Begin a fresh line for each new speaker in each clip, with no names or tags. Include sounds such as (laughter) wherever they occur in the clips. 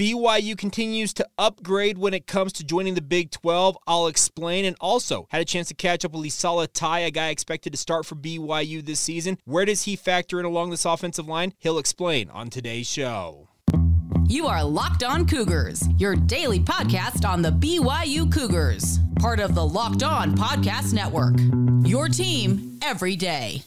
BYU continues to upgrade when it comes to joining the Big 12. I'll explain. And also, had a chance to catch up with Lisala Tai, a guy expected to start for BYU this season. Where does he factor in along this offensive line? He'll explain on today's show.
You are Locked On Cougars, your daily podcast on the BYU Cougars, part of the Locked On Podcast Network. Your team every day.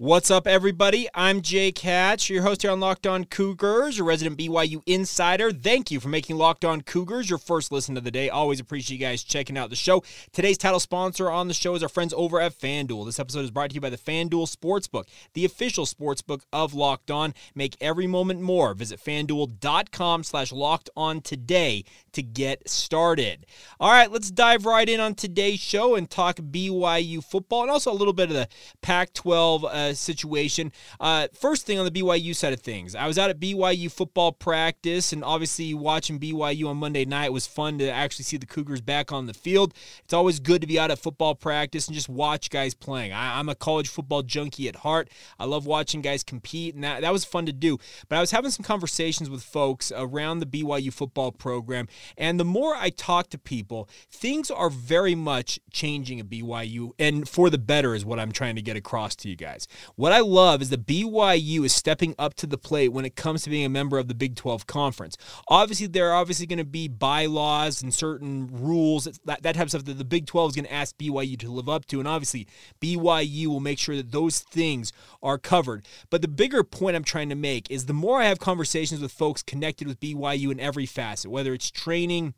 What's up, everybody? I'm Jake Hatch, your host here on Locked On Cougars, your resident BYU insider. Thank you for making Locked On Cougars your first listen of the day. Always appreciate you guys checking out the show. Today's title sponsor on the show is our friends over at FanDuel. This episode is brought to you by the FanDuel Sportsbook, the official sportsbook of Locked On. Make every moment more. Visit fanduel.com slash locked on today to get started. All right, let's dive right in on today's show and talk BYU football and also a little bit of the Pac 12. Uh, situation. Uh, first thing on the BYU side of things, I was out at BYU football practice, and obviously watching BYU on Monday night was fun to actually see the Cougars back on the field. It's always good to be out at football practice and just watch guys playing. I, am a college football junkie at heart. I love watching guys compete, and that, that was fun to do. But I was having some conversations with folks around the BYU football program, and the more I talk to people, things are very much changing at BYU, and for the better is what I'm trying to get across to you guys. What I love is that BYU is stepping up to the plate when it comes to being a member of the Big 12 Conference. Obviously, there are obviously going to be bylaws and certain rules, that, that type of stuff that the Big 12 is going to ask BYU to live up to. And obviously, BYU will make sure that those things are covered. But the bigger point I'm trying to make is the more I have conversations with folks connected with BYU in every facet, whether it's training,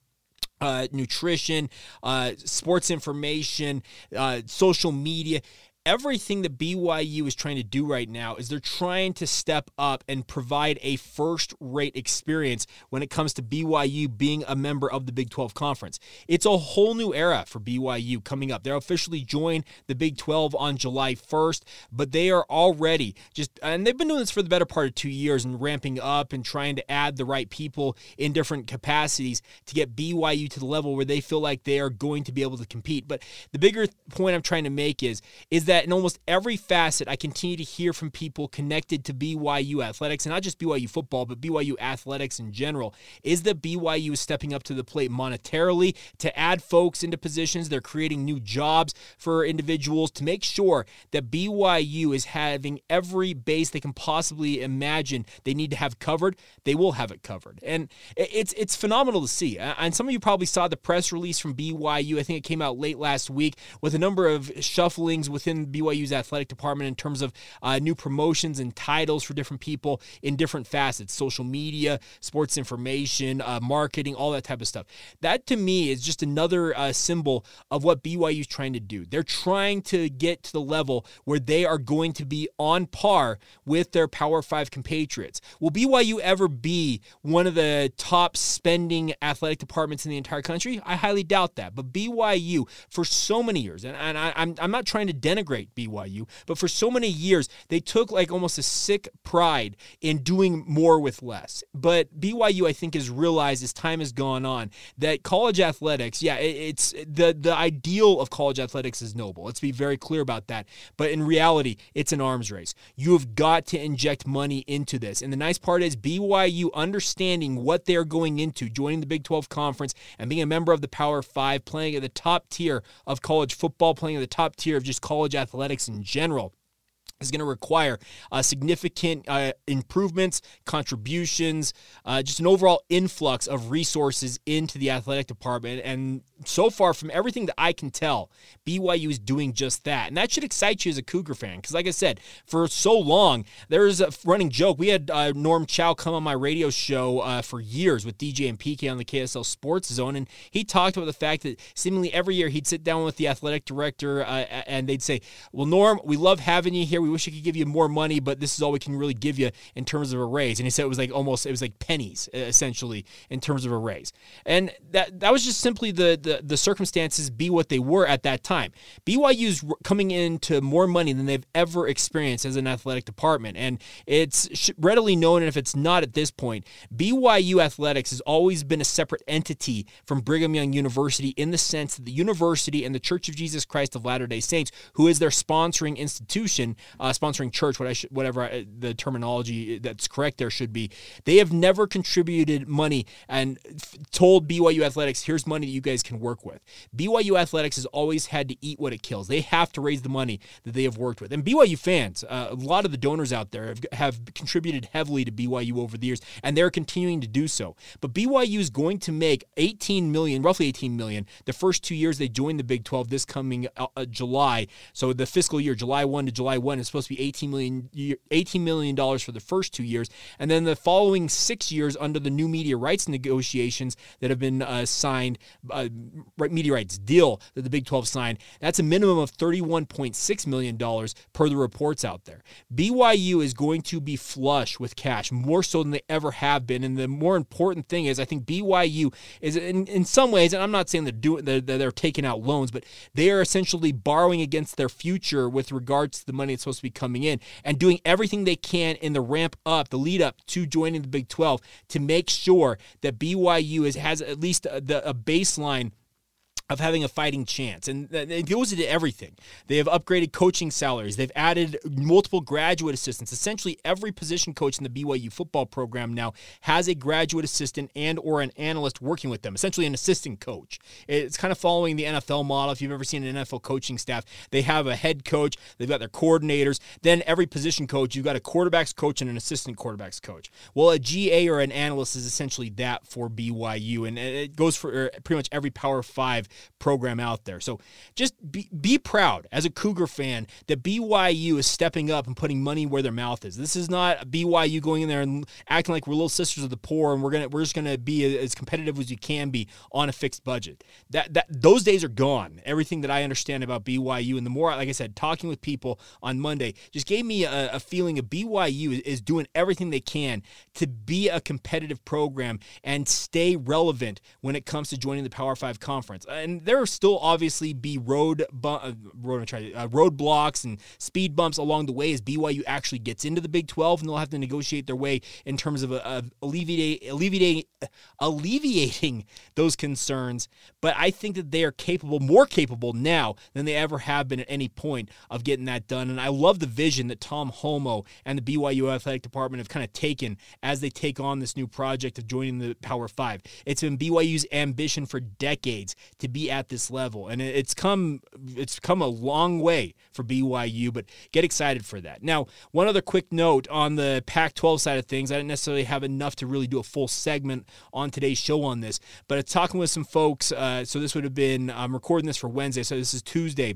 uh, nutrition, uh, sports information, uh, social media everything that BYU is trying to do right now is they're trying to step up and provide a first rate experience when it comes to BYU being a member of the Big 12 Conference. It's a whole new era for BYU coming up. They'll officially join the Big 12 on July 1st, but they are already just, and they've been doing this for the better part of two years and ramping up and trying to add the right people in different capacities to get BYU to the level where they feel like they are going to be able to compete. But the bigger point I'm trying to make is, is that in almost every facet, I continue to hear from people connected to BYU athletics, and not just BYU football, but BYU athletics in general, is that BYU is stepping up to the plate monetarily to add folks into positions. They're creating new jobs for individuals to make sure that BYU is having every base they can possibly imagine they need to have covered. They will have it covered. And it's it's phenomenal to see. And some of you probably saw the press release from BYU. I think it came out late last week with a number of shufflings within BYU's athletic department in terms of uh, new promotions and titles for different people in different facets social media, sports information, uh, marketing, all that type of stuff. That to me is just another uh, symbol of what BYU is trying to do. They're trying to get to the level where they are going to be on par with their Power Five compatriots. Will BYU ever be one of the top spending athletic departments in the entire country? I highly doubt that. But BYU, for so many years, and, and I, I'm, I'm not trying to denigrate BYU, but for so many years, they took like almost a sick pride in doing more with less. But BYU, I think, has realized as time has gone on that college athletics, yeah, it's the, the ideal of college athletics is noble. Let's be very clear about that. But in reality, it's an arms race. You have got to inject money into this. And the nice part is BYU understanding what they're going into, joining the Big 12 Conference and being a member of the Power Five, playing at the top tier of college football, playing at the top tier of just college athletics athletics in general is going to require uh, significant uh, improvements, contributions, uh, just an overall influx of resources into the athletic department. And so far, from everything that I can tell, BYU is doing just that. And that should excite you as a Cougar fan. Because, like I said, for so long, there was a running joke. We had uh, Norm Chow come on my radio show uh, for years with DJ and PK on the KSL Sports Zone. And he talked about the fact that seemingly every year he'd sit down with the athletic director uh, and they'd say, Well, Norm, we love having you here. We wish we could give you more money, but this is all we can really give you in terms of a raise. And he said it was like almost it was like pennies essentially in terms of a raise. And that that was just simply the the, the circumstances be what they were at that time. BYU's coming into more money than they've ever experienced as an athletic department, and it's readily known. And if it's not at this point, BYU athletics has always been a separate entity from Brigham Young University in the sense that the university and the Church of Jesus Christ of Latter Day Saints, who is their sponsoring institution, uh, sponsoring church, what I should, whatever I, the terminology that's correct there should be, they have never contributed money and f- told BYU athletics, "Here's money that you guys can work with." BYU athletics has always had to eat what it kills. They have to raise the money that they have worked with, and BYU fans, uh, a lot of the donors out there have, have contributed heavily to BYU over the years, and they're continuing to do so. But BYU is going to make 18 million, roughly 18 million, the first two years they joined the Big 12 this coming uh, uh, July. So the fiscal year, July 1 to July 1, is supposed to be 18 million, 18 million dollars for the first two years, and then the following six years under the new media rights negotiations that have been uh, signed, uh, media rights deal that the Big 12 signed. That's a minimum of 31.6 million dollars per the reports out there. BYU is going to be flush with cash more so than they ever have been, and the more important thing is I think BYU is in, in some ways, and I'm not saying they're doing they're, they're taking out loans, but they are essentially borrowing against their future with regards to the money that's supposed to be coming in and doing everything they can in the ramp up, the lead up to joining the Big 12 to make sure that BYU is, has at least the, a baseline of having a fighting chance. And it goes into everything. They have upgraded coaching salaries. They've added multiple graduate assistants. Essentially, every position coach in the BYU football program now has a graduate assistant and or an analyst working with them, essentially an assistant coach. It's kind of following the NFL model. If you've ever seen an NFL coaching staff, they have a head coach, they've got their coordinators. Then every position coach, you've got a quarterback's coach and an assistant quarterback's coach. Well, a GA or an analyst is essentially that for BYU. And it goes for er, pretty much every Power 5 program out there. So just be, be proud as a Cougar fan that BYU is stepping up and putting money where their mouth is. This is not BYU going in there and acting like we're little sisters of the poor and we're gonna we're just gonna be as competitive as you can be on a fixed budget. That that those days are gone. Everything that I understand about BYU and the more, like I said, talking with people on Monday just gave me a, a feeling of BYU is doing everything they can to be a competitive program and stay relevant when it comes to joining the Power Five conference. And and there will still obviously be road bu- uh, road uh, roadblocks and speed bumps along the way as BYU actually gets into the Big 12, and they'll have to negotiate their way in terms of, uh, alleviating alleviating (laughs) alleviating those concerns. But I think that they are capable, more capable now than they ever have been at any point of getting that done. And I love the vision that Tom Holmoe and the BYU athletic department have kind of taken as they take on this new project of joining the Power Five. It's been BYU's ambition for decades to be be at this level. And it's come it's come a long way for BYU, but get excited for that. Now, one other quick note on the Pac-12 side of things. I didn't necessarily have enough to really do a full segment on today's show on this, but talking with some folks. Uh, so this would have been I'm recording this for Wednesday, so this is Tuesday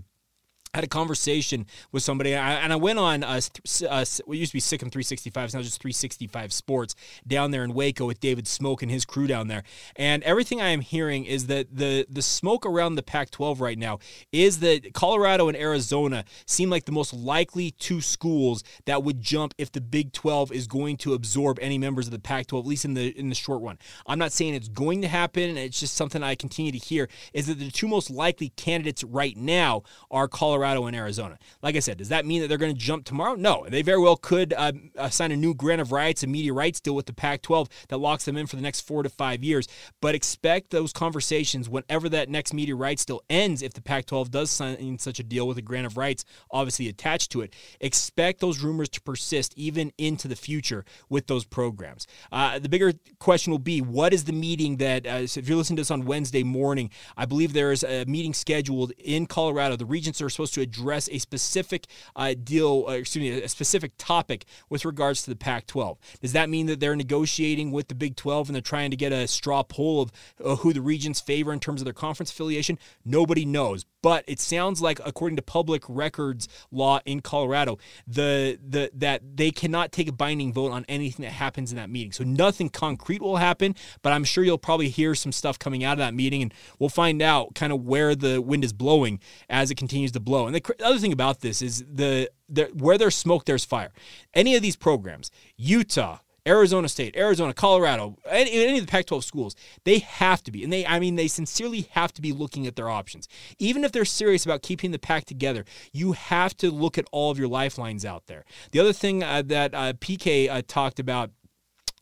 Had a conversation with somebody, and I went on uh, uh, what used to be SicEm 365, it's now just 365 Sports down there in Waco with David Smoak and his crew down there. And everything I am hearing is that the the smoke around the Pac-12 right now is that Colorado and Arizona seem like the most likely two schools that would jump if the Big 12 is going to absorb any members of the Pac-12, at least in the in the short run. I'm not saying it's going to happen. It's just something I continue to hear is that the two most likely candidates right now are Colorado Colorado and Arizona. Like I said, does that mean that they're going to jump tomorrow? No, they very well could uh, sign a new grant of rights, a media rights deal with the Pac 12 that locks them in for the next four to five years. But expect those conversations whenever that next media rights deal ends, if the Pac 12 does sign such a deal with a grant of rights obviously attached to it. Expect those rumors to persist even into the future with those programs. Uh, the bigger question will be what is the meeting that, uh, so if you're listening to this on Wednesday morning, I believe there is a meeting scheduled in Colorado. The regents are supposed to address a specific uh, deal, uh, excuse me, a specific topic with regards to the Pac 12. Does that mean that they're negotiating with the Big 12 and they're trying to get a straw poll of uh, who the regions favor in terms of their conference affiliation? Nobody knows. But it sounds like, according to public records law in Colorado, the the that they cannot take a binding vote on anything that happens in that meeting. So nothing concrete will happen, but I'm sure you'll probably hear some stuff coming out of that meeting, and we'll find out kind of where the wind is blowing as it continues to blow go. And the, the other thing about this is the, the where there's smoke, there's fire. Any of these programs, Utah, Arizona State, Arizona, Colorado, any, any, of the Pac 12 schools, they have to be, and they, I mean, they sincerely have to be looking at their options. Even if they're serious about keeping the pack together, you have to look at all of your lifelines out there. The other thing uh, that uh, PK uh, talked about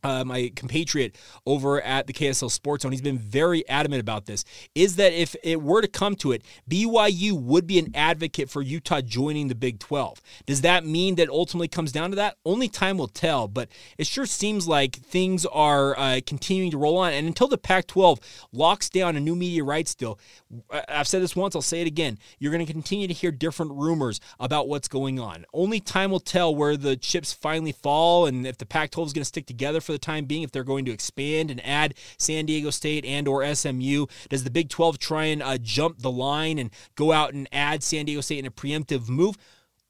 uh, my compatriot over at the KSL Sports Zone, he's been very adamant about this, is that if it were to come to it, BYU would be an advocate for Utah joining the Big 12. Does that mean that ultimately comes down to that? Only time will tell, but it sure seems like things are uh, continuing to roll on. And until the Pac 12 locks down a new media rights deal, I've said this once, I'll say it again. You're going to continue to hear different rumors about what's going on. Only time will tell where the chips finally fall and if the Pac 12 is going to stick together for for the time being if they're going to expand and add San Diego State and or SMU? Does the Big 12 try and uh, jump the line and go out and add San Diego State in a preemptive move?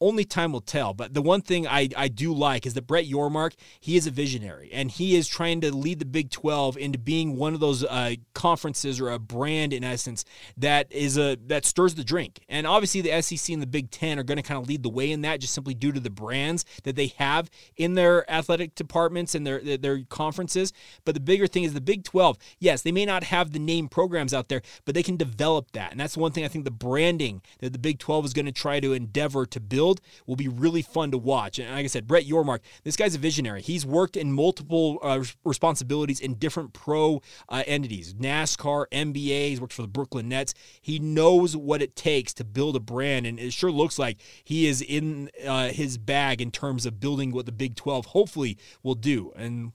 Only time will tell. But the one thing I, I do like is that Brett Yormark, he is a visionary and he is trying to lead the Big 12 into being one of those uh, conferences or a brand in essence that is a that stirs the drink. And obviously the SEC and the Big 10 are going to kind of lead the way in that just simply due to the brands that they have in their athletic departments and their their conferences. But the bigger thing is the Big 12. Yes, they may not have the name programs out there, but they can develop that. And that's one thing I think the branding that the Big 12 is going to try to endeavor to build field will be really fun to watch. And like I said, Brett Yormark, this guy's a visionary. He's worked in multiple uh, responsibilities in different pro uh, entities NASCAR, NBA. He's worked for the Brooklyn Nets. He knows what it takes to build a brand, and it sure looks like he is in uh, his bag in terms of building what the Big 12 hopefully will do. And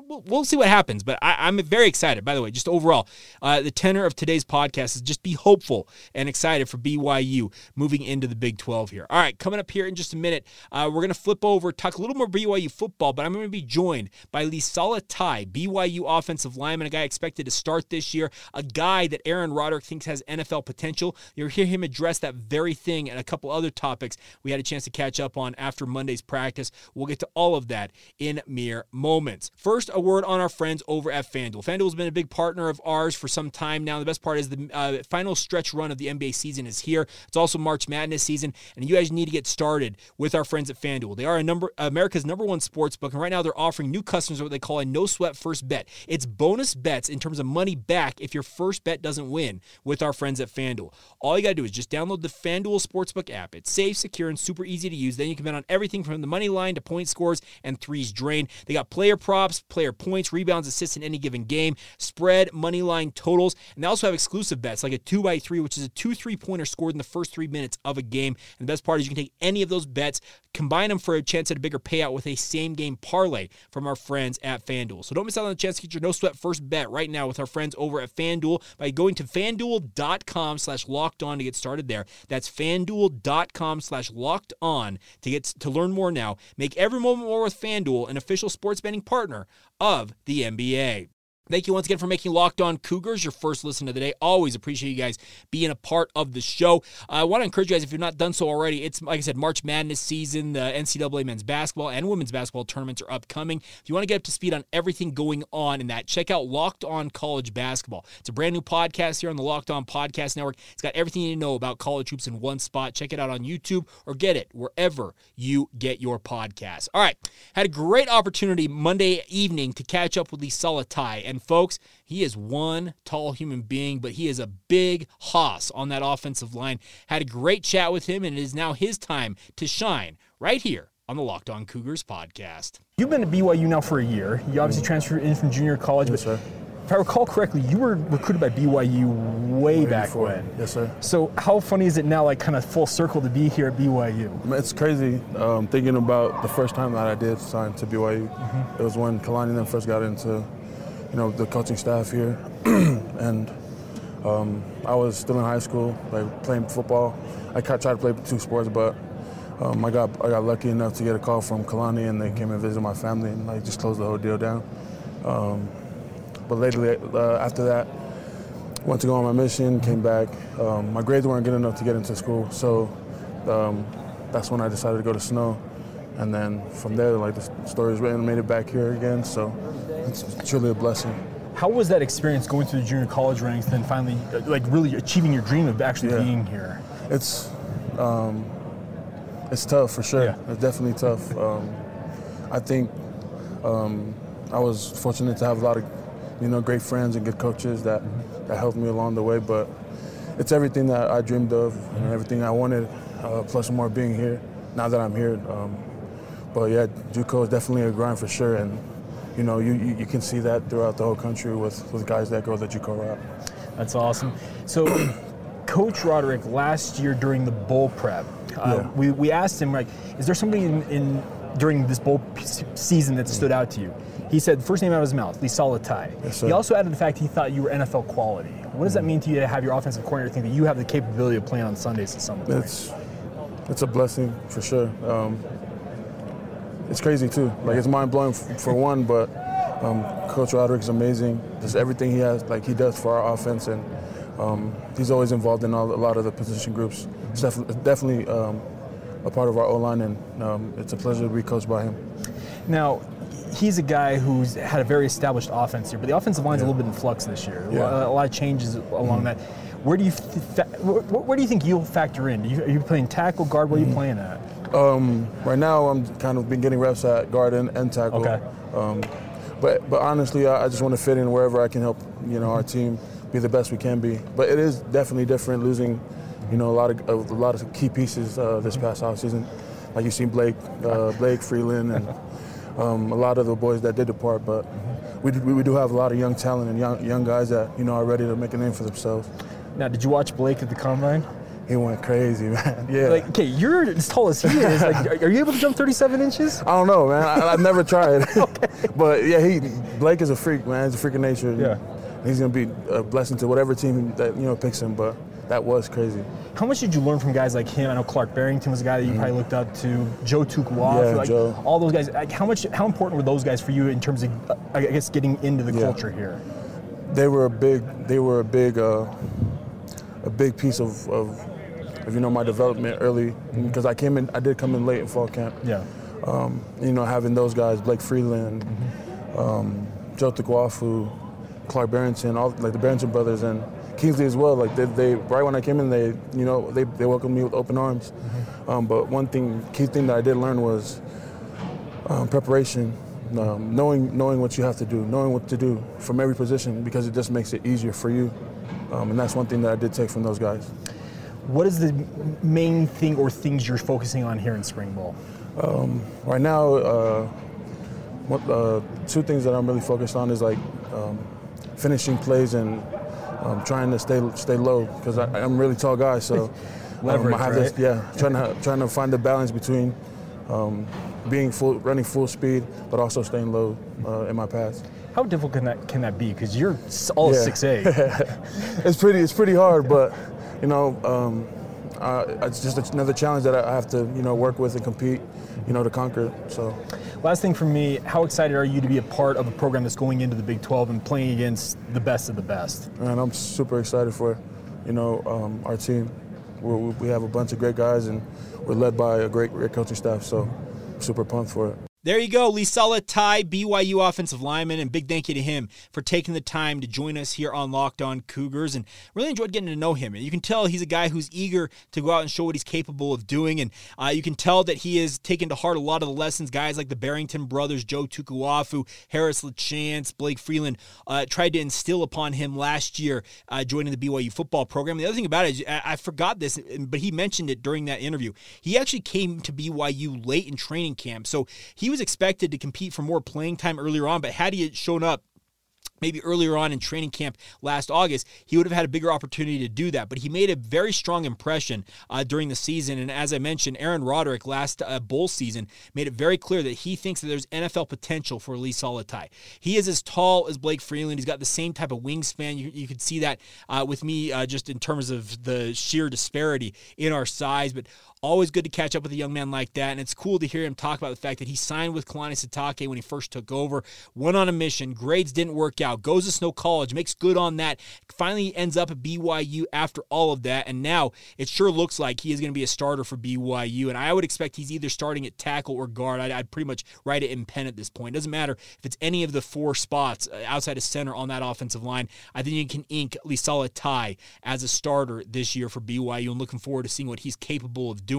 we'll, we'll see what happens. But I, am very excited. By the way, just overall, uh, the tenor of today's podcast is just be hopeful and excited for BYU moving into the Big 12 here. All right, coming up here in just a minute, uh, we're going to flip over, talk a little more BYU football, but I'm going to be joined by Lisala Tai, BYU offensive lineman, a guy expected to start this year, a guy that Aaron Roderick thinks has NFL potential. You'll hear him address that very thing and a couple other topics we had a chance to catch up on after Monday's practice. We'll get to all of that in mere moments. First, First, a word on our friends over at FanDuel. FanDuel has been a big partner of ours for some time now. The best part is the uh, final stretch run of the NBA season is here. It's also March Madness season, and you guys need to get started with our friends at FanDuel. They are a number America's number one sports book, and right now they're offering new customers what they call a no sweat first bet. It's bonus bets in terms of money back if your first bet doesn't win with our friends at FanDuel. All you got to do is just download the FanDuel Sportsbook app. It's safe, secure, and super easy to use. Then you can bet on everything from the money line to point scores and threes drain. They got player props, player points, rebounds, assists in any given game, spread, money line totals, and they also have exclusive bets like a 2 by 3 which is a 2 3 pointer scored in the first three minutes of a game. And the best part is you can take any of those bets, combine them for a chance at a bigger payout with a same game parlay from our friends at FanDuel. So don't miss out on the chance to get your no sweat first bet right now with our friends over at FanDuel by going to fanduel.com slash locked on to get started there. That's fanduel.com slash locked on to get to learn more now. Make every moment more with FanDuel, an official sports betting partner of the NBA. Thank you once again for making Locked On Cougars your first listen of the day. Always appreciate you guys being a part of the show. I want to encourage you guys, if you've not done so already, it's like I said, March Madness season. The NCAA men's basketball and women's basketball tournaments are upcoming. If you want to get up to speed on everything going on in that, check out Locked On College Basketball. It's a brand new podcast here on the Locked On Podcast Network. It's got everything you need to know about college hoops in one spot. Check it out on YouTube or get it wherever you get your podcasts. All right, had a great opportunity Monday evening to catch up with Lisala Tai. And folks, he is one tall human being, but he is a big hoss on that offensive line. Had a great chat with him, and it is now his time to shine right here on the Locked On Cougars podcast.
You've been at BYU now for a year. You obviously transferred in from junior college,
yes,
but
sir.
if I recall correctly, you were recruited by BYU way,
Way
back
before.
when.
Yes, sir.
So how funny is it now, like kind of full circle to be here at BYU?
It's crazy um, thinking about the first time that I did sign to BYU.
Mm-hmm.
It was when Kalani and them first got into, you know, the coaching staff here, (clears throat) and um, I was still in high school, like playing football. I tried to play two sports, but um, I got I got lucky enough to get a call from Kalani, and they came and visited my family, and like just closed the whole deal down. Um, but lately, uh, after that, went to go on my mission, came back. Um, my grades weren't good enough to get into school, so um, that's when I decided to go to Snow. And then from there, like the story's written, made it back here again. So it's truly a blessing.
How was that experience going through the junior college ranks, then finally, uh, like really achieving your dream of actually
Yeah.
being here?
It's Um, it's tough for sure.
Yeah.
It's definitely tough. Um, I think um, I was fortunate to have a lot of, you know, great friends and good coaches that, that helped me along the way. But it's everything that I dreamed of and everything I wanted, uh, plus more being here. Now that I'm here, um, but yeah, JUCO is definitely a grind for sure, and you know, you, you, you can see that throughout the whole country with, with guys that go that you JUCO route.
That's awesome. So, (clears throat) Coach Roderick, last year during the bowl prep, uh,
Yeah.
we, we asked him, like, is there somebody in, in during this bowl p- season that stood out to you? He said, first name out of his mouth, Lisala Tai.
Yes,
he also added the fact he thought you were NFL quality. What does that mean to you to have your offensive coordinator think that you have the capability of playing on Sundays at some point?
It's it's a blessing for sure. Um, it's crazy too. Like it's mind blowing f- for one, but um, Coach Roderick is amazing. Just everything he has, like he does for our offense, and um, he's always involved in all, a lot of the position groups. It's definitely, definitely um, a part of our O line, and um, it's a pleasure to be coached by him.
Now, he's a guy who's had a very established offense here, but the offensive line's a little bit in flux this year.
Yeah. Mm-hmm.
A, lot of changes along that. Where do you fa- where, where do you think you'll factor in? Are you, are you playing tackle, guard? Where are you
Mm-hmm.
playing at?
Um, right now, I'm kind of been getting reps at guard and, and tackle.
Okay.
Um, but but honestly, I, I just want to fit in wherever I can help. You know, our team be the best we can be. But it is definitely different losing. You know, a lot of a lot of key pieces uh, this past offseason. Like you've seen Blake, uh, Blake Freeland, and um, a lot of the boys that did depart. But we, do- we do have a lot of young talent and young young guys that you know are ready to make a name for themselves.
Now, did you watch Blake at the combine?
He went crazy, (laughs) man. Yeah.
Like, okay, you're as tall as he is. Like, (laughs) are- you able to jump 37 inches?
I don't know, man. I, I've never tried. (laughs) but yeah, he Blake is a freak, man. He's a freak of nature.
Yeah.
He's gonna be a blessing to whatever team that you know picks him. But that was crazy.
How much did you learn from guys like him? I know Clark Barrington was a guy that you probably looked up to. Joe Tukuafu,
Yeah,
like
Joe.
all those guys. Like, how much? How important were those guys for you in terms of, uh, I guess, getting into the
Yeah.
culture here?
They were a big. They were a big. Uh, a big piece of, of, of you know my development early because I came in. I did come in late in fall camp.
Yeah.
Um, you know, having those guys, Blake Freeland, um, Joe Tukuafu, Clark Barrington, all like the Barrington brothers, and Kingsley as well. Like they, they, right when I came in, they, you know, they, they welcomed me with open arms. Um, but one thing, key thing that I did learn was um, preparation, um, knowing knowing what you have to do, knowing what to do from every position, because it just makes it easier for you. Um, and that's one thing that I did take from those guys.
What is the main thing or things you're focusing on here in spring ball?
Right now, uh, what, uh, two things that I'm really focused on is like um, finishing plays and um, trying to stay stay low because I'm a really tall guy. So (laughs) um,
Leverage,
I have this, yeah, trying to trying to find the balance between um, being full, running full speed, but also staying low uh, in my pass.
How difficult can that can that be? Because you're all
Yeah.
six eight. (laughs)
It's pretty it's pretty hard, but you know. Um, uh, it's just another challenge that I have to, you know, work with and compete, you know, to conquer. So,
Last thing for me, how excited are you to be a part of a program that's going into the Big 12 and playing against the best of the best?
And I'm super excited for, you know, um, our team. We're, we have a bunch of great guys, and we're led by a great, great coaching staff. So, super pumped for it.
There you go, Lisala Tai, BYU offensive lineman, and big thank you to him for taking the time to join us here on Locked On Cougars, and really enjoyed getting to know him. And you can tell he's a guy who's eager to go out and show what he's capable of doing, and uh, you can tell that he has taken to heart a lot of the lessons guys like the Barrington brothers, Joe Tukuafu, Harris LaChance, Blake Freeland uh, tried to instill upon him last year uh, joining the BYU football program. The other thing about it is, I, I forgot this, but he mentioned it during that interview. He actually came to BYU late in training camp, so he was expected to compete for more playing time earlier on, but had he shown up maybe earlier on in training camp last August, he would have had a bigger opportunity to do that. But he made a very strong impression uh, during the season. And as I mentioned, Aaron Roderick last uh, bowl season made it very clear that he thinks that there's NFL potential for Lisala Tai. He is as tall as Blake Freeland. He's got the same type of wingspan. You, you could see that uh, with me uh, just in terms of the sheer disparity in our size. But Always good to catch up with a young man like that, and it's cool to hear him talk about the fact that he signed with Kalani Sitake when he first took over, went on a mission, grades didn't work out, out, goes to Snow College, makes good on that, finally ends up at BYU after all of that, and now it sure looks like he is going to be a starter for BYU. And I would expect he's either starting at tackle or guard. I'd, I'd pretty much write it in pen at this point. It doesn't matter if it's any of the four spots uh, outside of center on that offensive line. I think you can ink Lisala Tai as a starter this year for BYU, and looking forward to seeing what he's capable of doing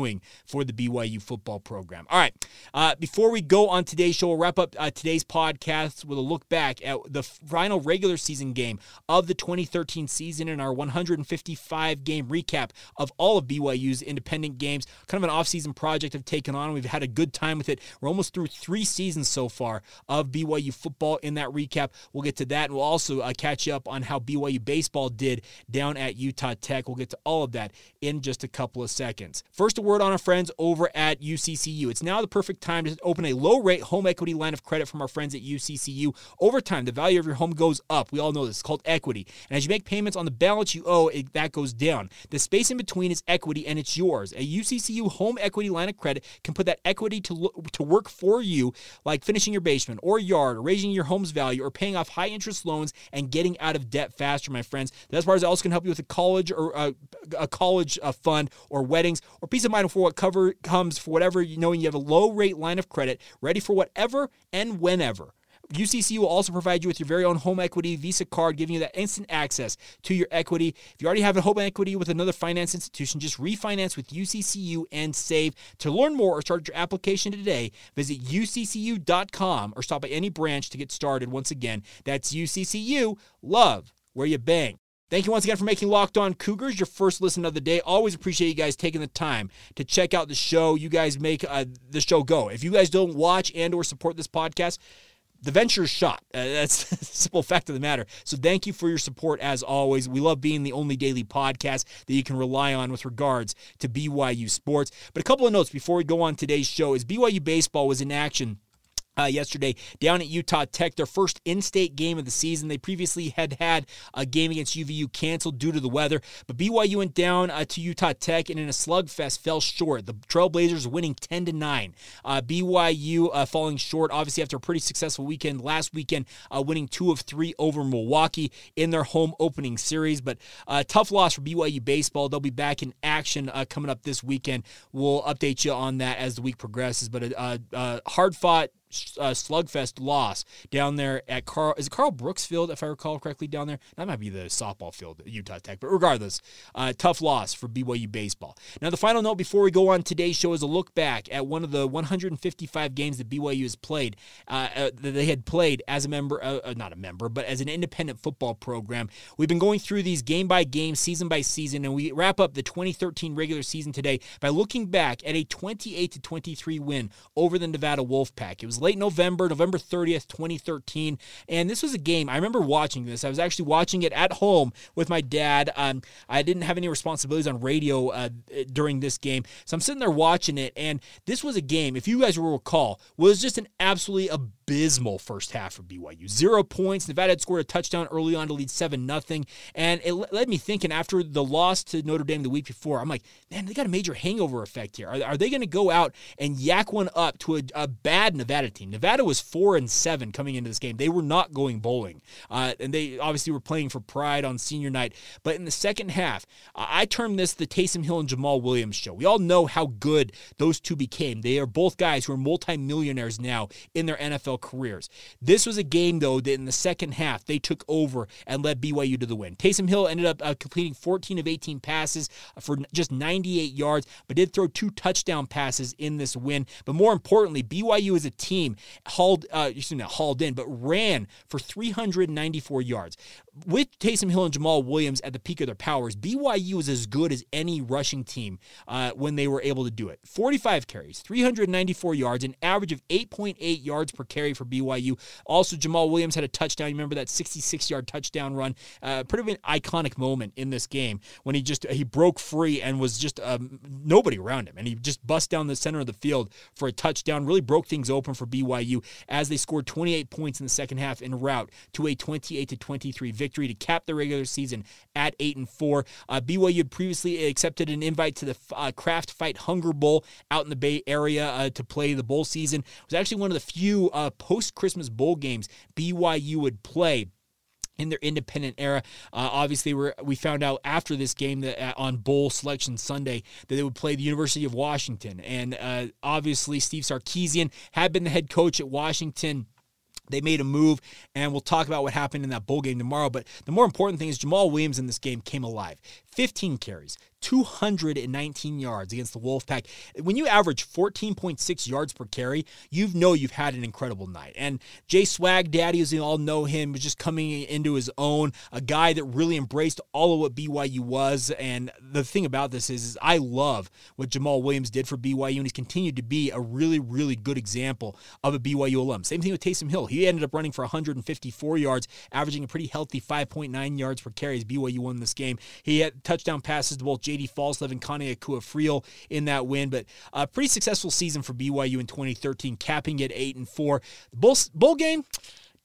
for the BYU football program. All right, uh, before we go on today's show, we'll wrap up uh, today's podcast with a look back at the final regular season game of the 2013 season and our 155 game recap of all of BYU's independent games. Kind of an offseason project I've taken on. We've had a good time with it. We're almost through three seasons so far of BYU football in that recap. We'll get to that, and we'll also uh, catch up on how BYU baseball did down at Utah Tech. We'll get to all of that in just a couple of seconds. First, word on our friends over at UCCU. It's now the perfect time to open a low rate home equity line of credit from our friends at UCCU. Over time, the value of your home goes up. We all know this. It's called equity. And as you make payments on the balance you owe, it, that goes down. The space in between is equity, and it's yours. A UCCU home equity line of credit can put that equity to, to work for you, like finishing your basement or yard, or raising your home's value, or paying off high interest loans and getting out of debt faster, my friends. That's why also can help you with a college or uh, a college uh, fund or weddings or mind for what cover comes for whatever you knowing you have a low rate line of credit ready for whatever and whenever. UCC will also provide you with your very own home equity Visa card, giving you that instant access to your equity. If you already have a home equity with another finance institution, just refinance with UCCU and save. To learn more or start your application today, visit uccu.com or stop by any branch to get started. Once again, that's UCCU. Love where you bang. Thank you once again for making Locked On Cougars your first listen of the day. Always appreciate you guys taking the time to check out the show. You guys make uh, the show go. If you guys don't watch and or support this podcast, the venture is shot. Uh, that's (laughs) the simple fact of the matter. So thank you for your support as always. We love being the only daily podcast that you can rely on with regards to BYU sports. But a couple of notes before we go on today's show is BYU baseball was in action uh, yesterday down at Utah Tech, their first in state game of the season. They previously had had a game against UVU canceled due to the weather, but BYU went down uh, to Utah Tech and in a slugfest fell short. The Trailblazers winning 10 to 9. Uh, BYU uh, falling short, obviously, after a pretty successful weekend last weekend, uh, winning two of three over Milwaukee in their home opening series. But tough loss for BYU baseball. They'll be back in action coming up this weekend. We'll update you on that as the week progresses. But a hard fought uh, slugfest loss down there at Carl. Is it Carl Brooks Field, if I recall correctly, down there? That might be the softball field at Utah Tech. But regardless, uh, tough loss for BYU baseball. Now, the final note before we go on today's show is a look back at one of the 155 games that BYU has played. Uh, uh, that they had played as a member, uh, uh, not a member, but as an independent football program. We've been going through these game by game, season by season, and we wrap up the 2013 regular season today by looking back at a 28 to 23 win over the Nevada Wolfpack. It was late November, November 30th, 2013. And this was a game, I remember watching this. I was actually watching it at home with my dad. Um, I didn't have any responsibilities on radio uh, during this game. So I'm sitting there watching it. And this was a game, if you guys will recall, was just an absolutely abysmal first half for BYU. Zero points. Nevada had scored a touchdown early on to lead 7 nothing, And it led me thinking after the loss to Notre Dame the week before, I'm like, man, they got a major hangover effect here. Are, are they going to go out and yak one up to a, a bad Nevada team? Nevada was 4 and 7 coming into this game. They were not going bowling. Uh, and they obviously were playing for pride on senior night. But in the second half, I term this the Taysom Hill and Jamaal Williams show. We all know how good those two became. They are both guys who are multimillionaires now in their NFL NFL careers. This was a game, though, that in the second half they took over and led BYU to the win. Taysom Hill ended up uh, completing 14 of 18 passes for just 98 yards, but did throw two touchdown passes in this win. But more importantly, BYU as a team hauled, uh, not hauled in, but ran for 394 yards with Taysom Hill and Jamaal Williams at the peak of their powers, BYU was as good as any rushing team uh, when they were able to do it. 45 carries, 394 yards, an average of 8.8 yards per carry for BYU. Also, Jamaal Williams had a touchdown. You remember that 66 yard touchdown run? Uh, pretty an iconic moment in this game when he just he broke free and was just um, nobody around him, and he just bust down the center of the field for a touchdown. Really broke things open for BYU as they scored 28 points in the second half en route to a 28 to 23 victory to cap the regular season at eight and four. Uh, BYU had previously accepted an invite to the uh, Fight Hunger Bowl out in the Bay Area uh, to play the bowl season. It was actually one of the few uh, post Christmas bowl games BYU would play in their independent era. Uh, obviously, we we found out after this game that uh, on Bowl Selection Sunday that they would play the University of Washington, and uh, obviously Steve Sarkisian had been the head coach at Washington. They made a move, and we'll talk about what happened in that bowl game tomorrow. But the more important thing is Jamaal Williams in this game came alive. 15 carries, 219 yards against the Wolfpack. When you average 14.6 yards per carry, you know you've had an incredible night. And Jay Swag Daddy, as you all know him, was just coming into his own, a guy that really embraced all of what BYU was. And the thing about this is, is I love what Jamaal Williams did for BYU, and he's continued to be a really, really good example of a BYU alum. Same thing with Taysom Hill. He ended up running for 154 yards, averaging a pretty healthy 5.9 yards per carry as BYU won this game. He had touchdown passes to both J.D. Falslev and Kaneakua in that win, but a pretty successful season for BYU in 2013, capping at 8 and 4. The bowl, bowl game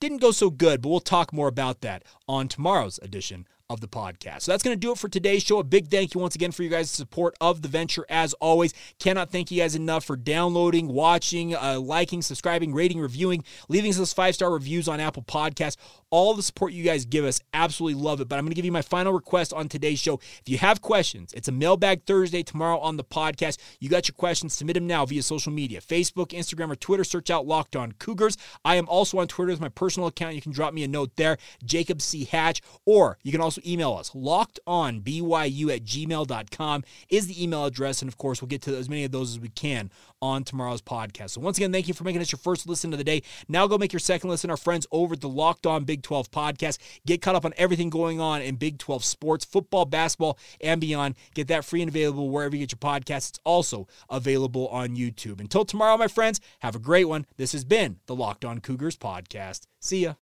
didn't go so good, but we'll talk more about that on tomorrow's edition of the podcast. So that's going to do it for today's show. A big thank you once again for you guys' support of the venture as always. Cannot thank you guys enough for downloading, watching, uh, liking, subscribing, rating, reviewing, leaving us those five star reviews on Apple Podcasts. All the support you guys give us, absolutely love it. But I'm going to give you my final request on today's show. If you have questions, it's a mailbag Thursday tomorrow on the podcast. You got your questions, submit them now via social media Facebook, Instagram, or Twitter. Search out Locked On Cougars. I am also on Twitter as my personal account. You can drop me a note there, Jacob C. Hatch, or you can also email us. LockedOnBYU at gmail.com is the email address. And of course, we'll get to as many of those as we can on tomorrow's podcast. So once again, thank you for making us your first listen of the day. Now go make your second listen. Our friends over at the Locked On Big 12 podcast. Get caught up on everything going on in Big 12 sports, football, basketball, and beyond. Get that free and available wherever you get your podcasts. It's also available on YouTube. Until tomorrow, my friends, have a great one. This has been the Locked On Cougars podcast. See ya.